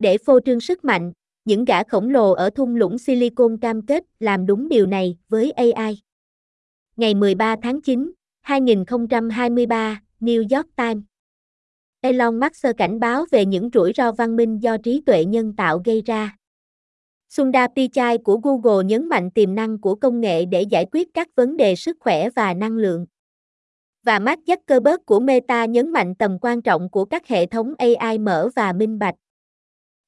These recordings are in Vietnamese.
Để phô trương sức mạnh, những gã khổng lồ ở thung lũng Silicon cam kết làm đúng điều này với AI. Ngày 13 tháng 9, 2023, New York Times Elon Musk cảnh báo về những rủi ro văn minh do trí tuệ nhân tạo gây ra. Sundar Pichai của Google nhấn mạnh tiềm năng của công nghệ để giải quyết các vấn đề sức khỏe và năng lượng. Và Mark Zuckerberg của Meta nhấn mạnh tầm quan trọng của các hệ thống AI mở và minh bạch.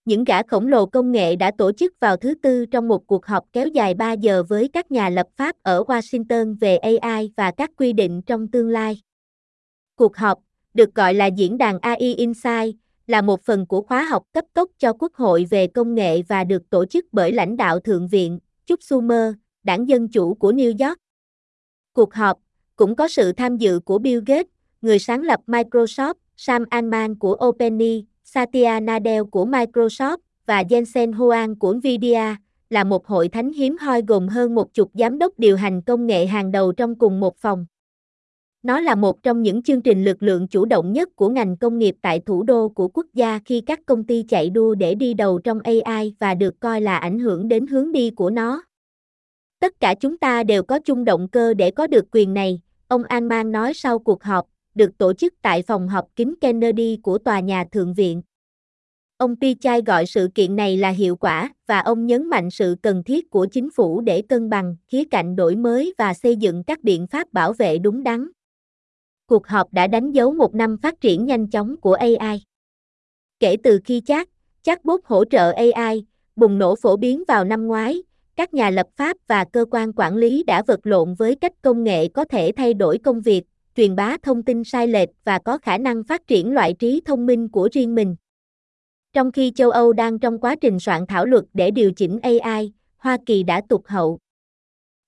Những gã khổng lồ công nghệ đã tổ chức vào thứ Tư trong một cuộc họp kéo dài 3 giờ với các nhà lập pháp ở Washington về AI và các quy định trong tương lai. Cuộc họp, được gọi là diễn đàn AI Insight, là một phần của khóa học cấp tốc cho Quốc hội về công nghệ và được tổ chức bởi lãnh đạo Thượng viện, Chuck Schumer, đảng Dân Chủ của New York. Cuộc họp cũng có sự tham dự của Bill Gates, người sáng lập Microsoft, Sam Altman của OpenAI, Satya Nadella của Microsoft và Jensen Huang của Nvidia, là một hội thánh hiếm hoi gồm hơn một chục giám đốc điều hành công nghệ hàng đầu trong cùng một phòng. Nó là một trong những chương trình lực lượng chủ động nhất của ngành công nghiệp tại thủ đô của quốc gia khi các công ty chạy đua để đi đầu trong AI và được coi là ảnh hưởng đến hướng đi của nó. Tất cả chúng ta đều có chung động cơ để có được quyền này, ông Alman nói sau cuộc họp, được tổ chức tại phòng họp kín Kennedy của tòa nhà Thượng viện. Ông Pichai gọi sự kiện này là hiệu quả và ông nhấn mạnh sự cần thiết của chính phủ để cân bằng khía cạnh đổi mới và xây dựng các biện pháp bảo vệ đúng đắn cuộc họp đã đánh dấu một năm phát triển nhanh chóng của AI. Kể từ khi chat, chatbot hỗ trợ AI, bùng nổ phổ biến vào năm ngoái, các nhà lập pháp và cơ quan quản lý đã vật lộn với cách công nghệ có thể thay đổi công việc, truyền bá thông tin sai lệch và có khả năng phát triển loại trí thông minh của riêng mình. Trong khi châu Âu đang trong quá trình soạn thảo luật để điều chỉnh AI, Hoa Kỳ đã tụt hậu.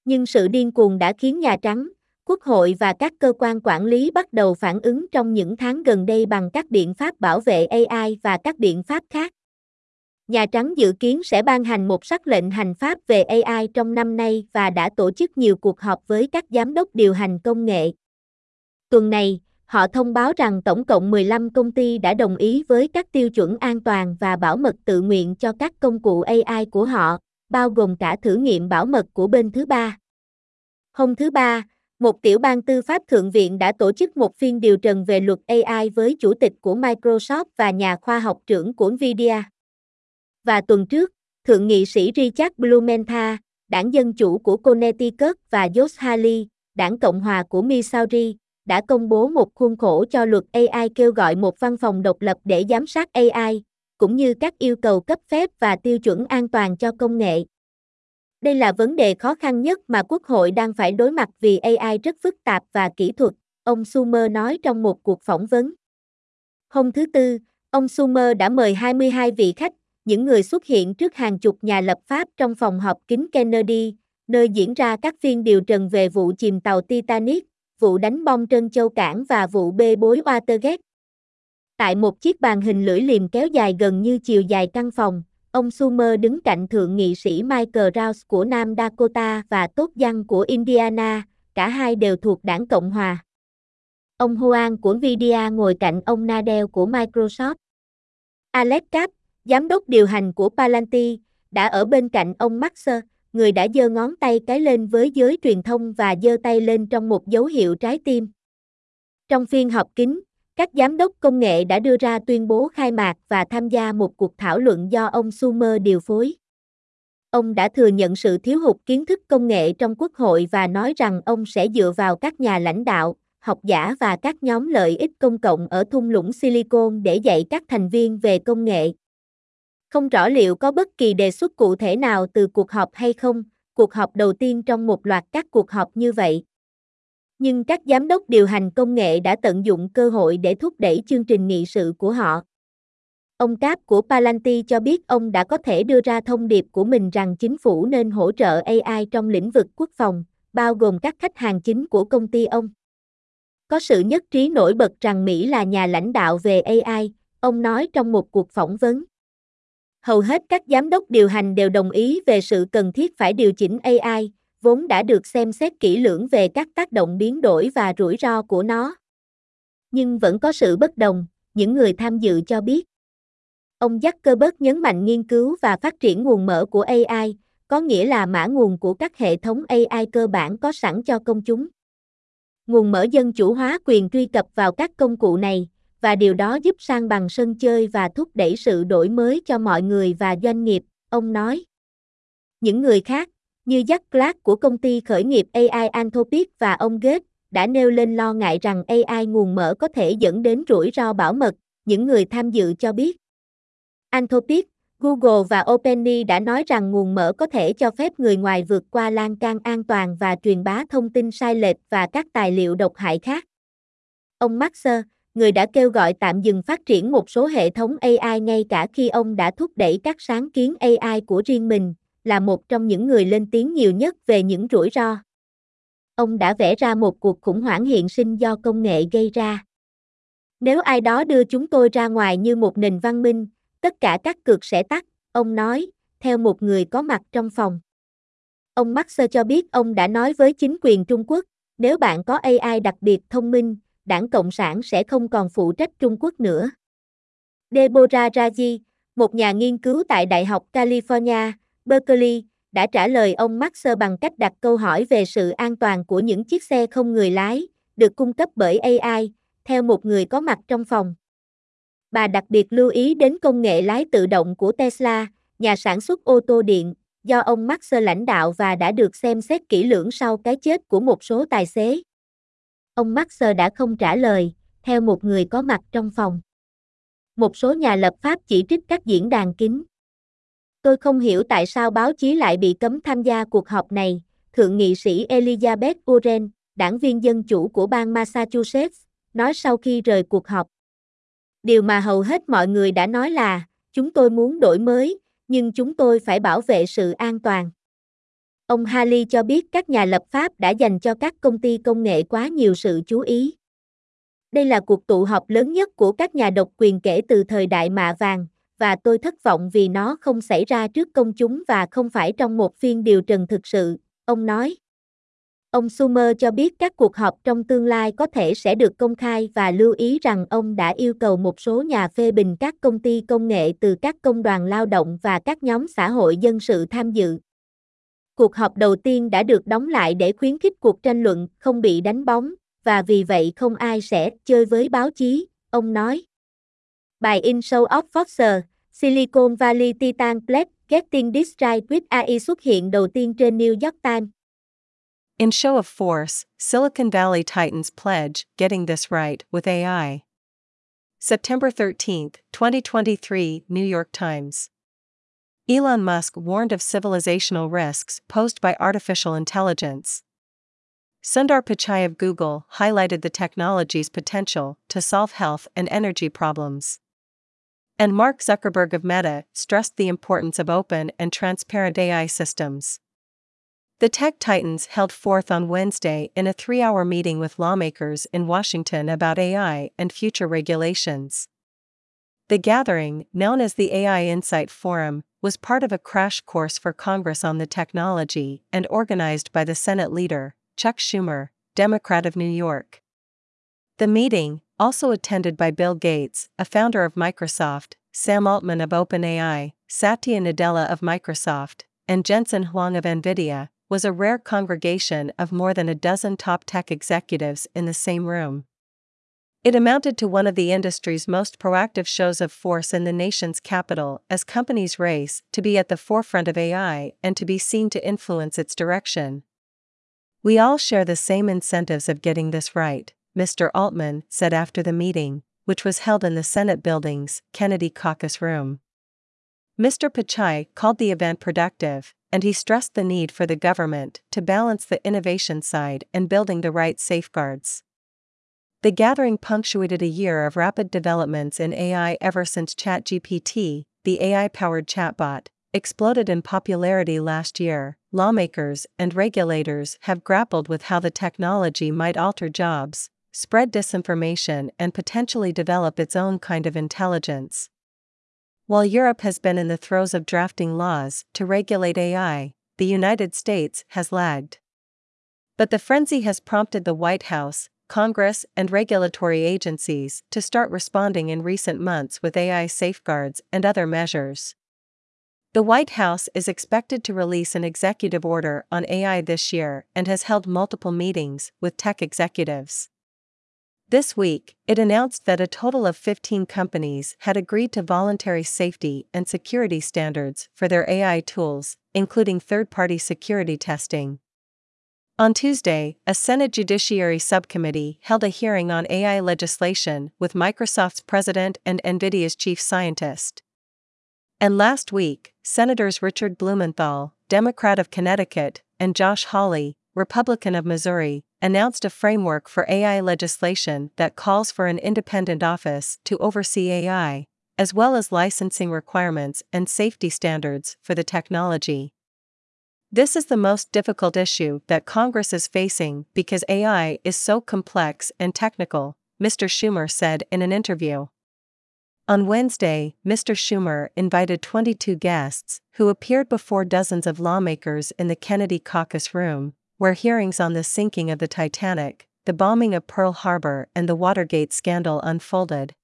Nhưng sự điên cuồng đã khiến Nhà Trắng, Quốc hội và các cơ quan quản lý bắt đầu phản ứng trong những tháng gần đây bằng các biện pháp bảo vệ AI và các biện pháp khác. Nhà Trắng dự kiến sẽ ban hành một sắc lệnh hành pháp về AI trong năm nay và đã tổ chức nhiều cuộc họp với các giám đốc điều hành công nghệ. Tuần này, họ thông báo rằng tổng cộng 15 công ty đã đồng ý với các tiêu chuẩn an toàn và bảo mật tự nguyện cho các công cụ AI của họ, bao gồm cả thử nghiệm bảo mật của bên thứ ba. Hôm thứ ba, một tiểu bang tư pháp thượng viện đã tổ chức một phiên điều trần về luật AI với chủ tịch của Microsoft và nhà khoa học trưởng của Nvidia. Và tuần trước, thượng nghị sĩ Richard Blumenthal, đảng Dân Chủ của Connecticut và Josh Hawley, đảng Cộng hòa của Missouri, đã công bố một khuôn khổ cho luật AI kêu gọi một văn phòng độc lập để giám sát AI, cũng như các yêu cầu cấp phép và tiêu chuẩn an toàn cho công nghệ. Đây là vấn đề khó khăn nhất mà Quốc hội đang phải đối mặt vì AI rất phức tạp và kỹ thuật, ông Sumer nói trong một cuộc phỏng vấn. Hôm thứ Tư, ông Sumer đã mời 22 vị khách, những người xuất hiện trước hàng chục nhà lập pháp trong phòng họp kín Kennedy, nơi diễn ra các phiên điều trần về vụ chìm tàu Titanic, vụ đánh bom Trân Châu Cảng và vụ bê bối Watergate. Tại một chiếc bàn hình lưỡi liềm kéo dài gần như chiều dài căn phòng, Ông Sumer đứng cạnh thượng nghị sĩ Michael Rouse của Nam Dakota và Tốt Giang của Indiana, cả hai đều thuộc đảng Cộng Hòa. Ông Huang của Nvidia ngồi cạnh ông Nadell của Microsoft. Alex Kapp, giám đốc điều hành của Palantir, đã ở bên cạnh ông Maxer, người đã giơ ngón tay cái lên với giới truyền thông và giơ tay lên trong một dấu hiệu trái tim. Trong phiên họp kín, các giám đốc công nghệ đã đưa ra tuyên bố khai mạc và tham gia một cuộc thảo luận do ông Sumer điều phối. Ông đã thừa nhận sự thiếu hụt kiến thức công nghệ trong quốc hội và nói rằng ông sẽ dựa vào các nhà lãnh đạo, học giả và các nhóm lợi ích công cộng ở thung lũng Silicon để dạy các thành viên về công nghệ. Không rõ liệu có bất kỳ đề xuất cụ thể nào từ cuộc họp hay không, cuộc họp đầu tiên trong một loạt các cuộc họp như vậy nhưng các giám đốc điều hành công nghệ đã tận dụng cơ hội để thúc đẩy chương trình nghị sự của họ. Ông Cáp của Palantir cho biết ông đã có thể đưa ra thông điệp của mình rằng chính phủ nên hỗ trợ AI trong lĩnh vực quốc phòng, bao gồm các khách hàng chính của công ty ông. Có sự nhất trí nổi bật rằng Mỹ là nhà lãnh đạo về AI, ông nói trong một cuộc phỏng vấn. Hầu hết các giám đốc điều hành đều đồng ý về sự cần thiết phải điều chỉnh AI, vốn đã được xem xét kỹ lưỡng về các tác động biến đổi và rủi ro của nó. Nhưng vẫn có sự bất đồng, những người tham dự cho biết. Ông Zuckerberg nhấn mạnh nghiên cứu và phát triển nguồn mở của AI, có nghĩa là mã nguồn của các hệ thống AI cơ bản có sẵn cho công chúng. Nguồn mở dân chủ hóa quyền truy cập vào các công cụ này, và điều đó giúp sang bằng sân chơi và thúc đẩy sự đổi mới cho mọi người và doanh nghiệp, ông nói. Những người khác, như Jack Clark của công ty khởi nghiệp AI Anthropic và ông Gates, đã nêu lên lo ngại rằng AI nguồn mở có thể dẫn đến rủi ro bảo mật, những người tham dự cho biết. Anthropic, Google và OpenAI đã nói rằng nguồn mở có thể cho phép người ngoài vượt qua lan can an toàn và truyền bá thông tin sai lệch và các tài liệu độc hại khác. Ông Maxer, người đã kêu gọi tạm dừng phát triển một số hệ thống AI ngay cả khi ông đã thúc đẩy các sáng kiến AI của riêng mình, là một trong những người lên tiếng nhiều nhất về những rủi ro. Ông đã vẽ ra một cuộc khủng hoảng hiện sinh do công nghệ gây ra. Nếu ai đó đưa chúng tôi ra ngoài như một nền văn minh, tất cả các cược sẽ tắt, ông nói, theo một người có mặt trong phòng. Ông Maxer cho biết ông đã nói với chính quyền Trung Quốc, nếu bạn có AI đặc biệt thông minh, đảng Cộng sản sẽ không còn phụ trách Trung Quốc nữa. Deborah Raji, một nhà nghiên cứu tại Đại học California, Berkeley, đã trả lời ông Maxer bằng cách đặt câu hỏi về sự an toàn của những chiếc xe không người lái, được cung cấp bởi AI, theo một người có mặt trong phòng. Bà đặc biệt lưu ý đến công nghệ lái tự động của Tesla, nhà sản xuất ô tô điện, do ông Maxer lãnh đạo và đã được xem xét kỹ lưỡng sau cái chết của một số tài xế. Ông Maxer đã không trả lời, theo một người có mặt trong phòng. Một số nhà lập pháp chỉ trích các diễn đàn kín. Tôi không hiểu tại sao báo chí lại bị cấm tham gia cuộc họp này, Thượng nghị sĩ Elizabeth Warren, đảng viên Dân Chủ của bang Massachusetts, nói sau khi rời cuộc họp. Điều mà hầu hết mọi người đã nói là, chúng tôi muốn đổi mới, nhưng chúng tôi phải bảo vệ sự an toàn. Ông Haley cho biết các nhà lập pháp đã dành cho các công ty công nghệ quá nhiều sự chú ý. Đây là cuộc tụ họp lớn nhất của các nhà độc quyền kể từ thời đại mạ vàng, và tôi thất vọng vì nó không xảy ra trước công chúng và không phải trong một phiên điều trần thực sự, ông nói. Ông Sumer cho biết các cuộc họp trong tương lai có thể sẽ được công khai và lưu ý rằng ông đã yêu cầu một số nhà phê bình các công ty công nghệ từ các công đoàn lao động và các nhóm xã hội dân sự tham dự. Cuộc họp đầu tiên đã được đóng lại để khuyến khích cuộc tranh luận không bị đánh bóng, và vì vậy không ai sẽ chơi với báo chí, ông nói. Bài in Show of Foxer, Silicon Valley Titan pledge Getting This Right with AI xuất hiện đầu tiên trên New York Times. In show of force, Silicon Valley Titans pledge getting this right with AI. September 13, 2023, New York Times. Elon Musk warned of civilizational risks posed by artificial intelligence. Sundar Pichai of Google highlighted the technology's potential to solve health and energy problems. And Mark Zuckerberg of Meta stressed the importance of open and transparent AI systems. The tech titans held forth on Wednesday in a three hour meeting with lawmakers in Washington about AI and future regulations. The gathering, known as the AI Insight Forum, was part of a crash course for Congress on the technology and organized by the Senate leader, Chuck Schumer, Democrat of New York. The meeting, also attended by Bill Gates, a founder of Microsoft, Sam Altman of OpenAI, Satya Nadella of Microsoft, and Jensen Huang of NVIDIA, was a rare congregation of more than a dozen top tech executives in the same room. It amounted to one of the industry's most proactive shows of force in the nation's capital as companies race to be at the forefront of AI and to be seen to influence its direction. We all share the same incentives of getting this right, Mr. Altman said after the meeting, which was held in the Senate building's Kennedy Caucus Room. Mr. Pichai called the event productive, and he stressed the need for the government to balance the innovation side and building the right safeguards. The gathering punctuated a year of rapid developments in AI ever since ChatGPT, the AI powered chatbot, exploded in popularity last year. Lawmakers and regulators have grappled with how the technology might alter jobs, spread disinformation, and potentially develop its own kind of intelligence. While Europe has been in the throes of drafting laws to regulate AI, the United States has lagged. But the frenzy has prompted the White House, Congress, and regulatory agencies to start responding in recent months with AI safeguards and other measures. The White House is expected to release an executive order on AI this year and has held multiple meetings with tech executives. This week, it announced that a total of 15 companies had agreed to voluntary safety and security standards for their AI tools, including third party security testing. On Tuesday, a Senate Judiciary Subcommittee held a hearing on AI legislation with Microsoft's president and NVIDIA's chief scientist. And last week, Senators Richard Blumenthal, Democrat of Connecticut, and Josh Hawley, Republican of Missouri, announced a framework for AI legislation that calls for an independent office to oversee AI, as well as licensing requirements and safety standards for the technology. This is the most difficult issue that Congress is facing because AI is so complex and technical, Mr. Schumer said in an interview. On Wednesday, Mr. Schumer invited 22 guests, who appeared before dozens of lawmakers in the Kennedy caucus room, where hearings on the sinking of the Titanic, the bombing of Pearl Harbor, and the Watergate scandal unfolded.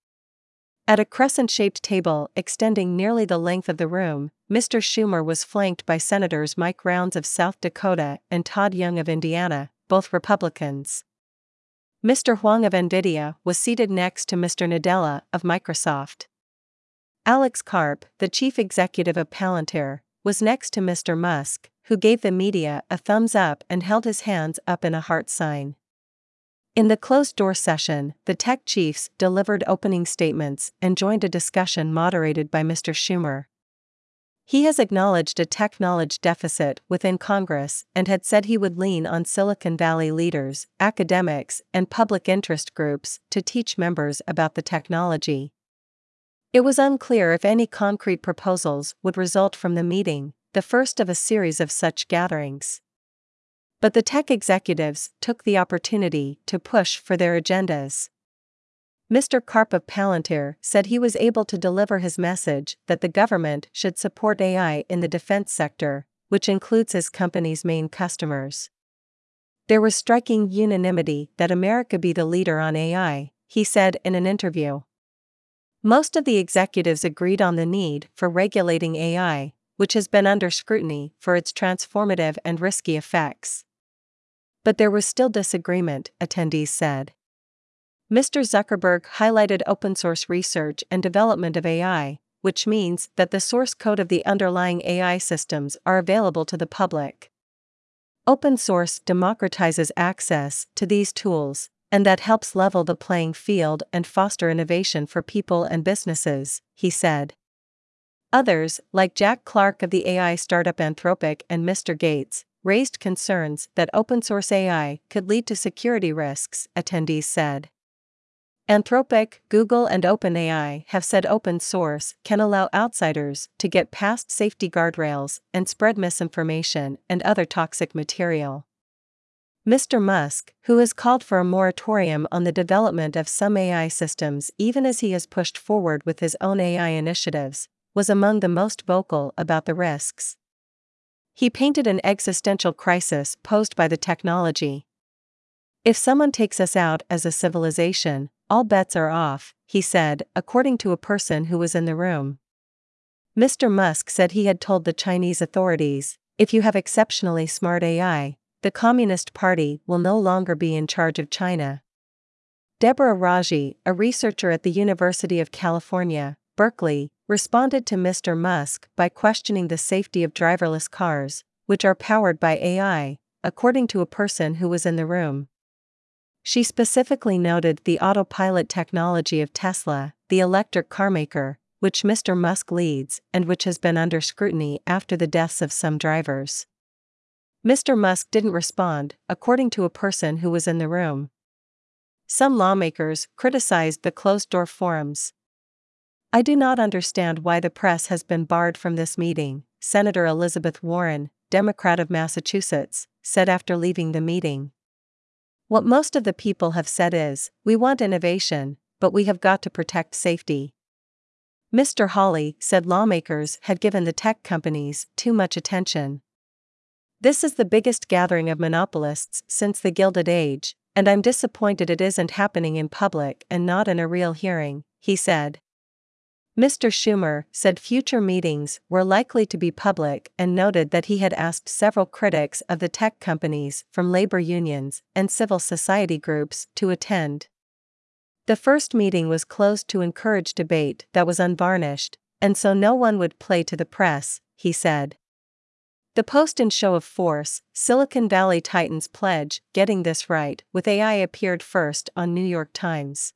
At a crescent shaped table extending nearly the length of the room, Mr. Schumer was flanked by Senators Mike Rounds of South Dakota and Todd Young of Indiana, both Republicans. Mr. Huang of NVIDIA was seated next to Mr. Nadella of Microsoft. Alex Karp, the chief executive of Palantir, was next to Mr. Musk, who gave the media a thumbs up and held his hands up in a heart sign. In the closed door session, the tech chiefs delivered opening statements and joined a discussion moderated by Mr. Schumer. He has acknowledged a tech knowledge deficit within Congress and had said he would lean on Silicon Valley leaders, academics, and public interest groups to teach members about the technology. It was unclear if any concrete proposals would result from the meeting, the first of a series of such gatherings. But the tech executives took the opportunity to push for their agendas. Mr. Karp of Palantir said he was able to deliver his message that the government should support AI in the defense sector, which includes his company's main customers. There was striking unanimity that America be the leader on AI, he said in an interview. Most of the executives agreed on the need for regulating AI, which has been under scrutiny for its transformative and risky effects. But there was still disagreement, attendees said. Mr. Zuckerberg highlighted open source research and development of AI, which means that the source code of the underlying AI systems are available to the public. Open source democratizes access to these tools, and that helps level the playing field and foster innovation for people and businesses, he said. Others, like Jack Clark of the AI startup Anthropic and Mr. Gates, raised concerns that open source AI could lead to security risks, attendees said. Anthropic, Google, and OpenAI have said open source can allow outsiders to get past safety guardrails and spread misinformation and other toxic material. Mr. Musk, who has called for a moratorium on the development of some AI systems even as he has pushed forward with his own AI initiatives, was among the most vocal about the risks. He painted an existential crisis posed by the technology. If someone takes us out as a civilization, all bets are off, he said, according to a person who was in the room. Mr. Musk said he had told the Chinese authorities if you have exceptionally smart AI, the Communist Party will no longer be in charge of China. Deborah Raji, a researcher at the University of California, Berkeley, responded to Mr. Musk by questioning the safety of driverless cars, which are powered by AI, according to a person who was in the room. She specifically noted the autopilot technology of Tesla, the electric carmaker, which Mr. Musk leads and which has been under scrutiny after the deaths of some drivers. Mr. Musk didn't respond, according to a person who was in the room. Some lawmakers criticized the closed door forums. I do not understand why the press has been barred from this meeting, Senator Elizabeth Warren, Democrat of Massachusetts, said after leaving the meeting. What most of the people have said is, we want innovation, but we have got to protect safety. Mr. Hawley said lawmakers had given the tech companies too much attention. This is the biggest gathering of monopolists since the Gilded Age, And I'm disappointed it isn't happening in public and not in a real hearing, he said. Mr. Schumer said future meetings were likely to be public and noted that he had asked several critics of the tech companies from labor unions and civil society groups to attend. The first meeting was closed to encourage debate that was unvarnished, and so no one would play to the press, he said. The post and show of force, Silicon Valley Titans pledge, getting this right, with AI appeared first on New York Times.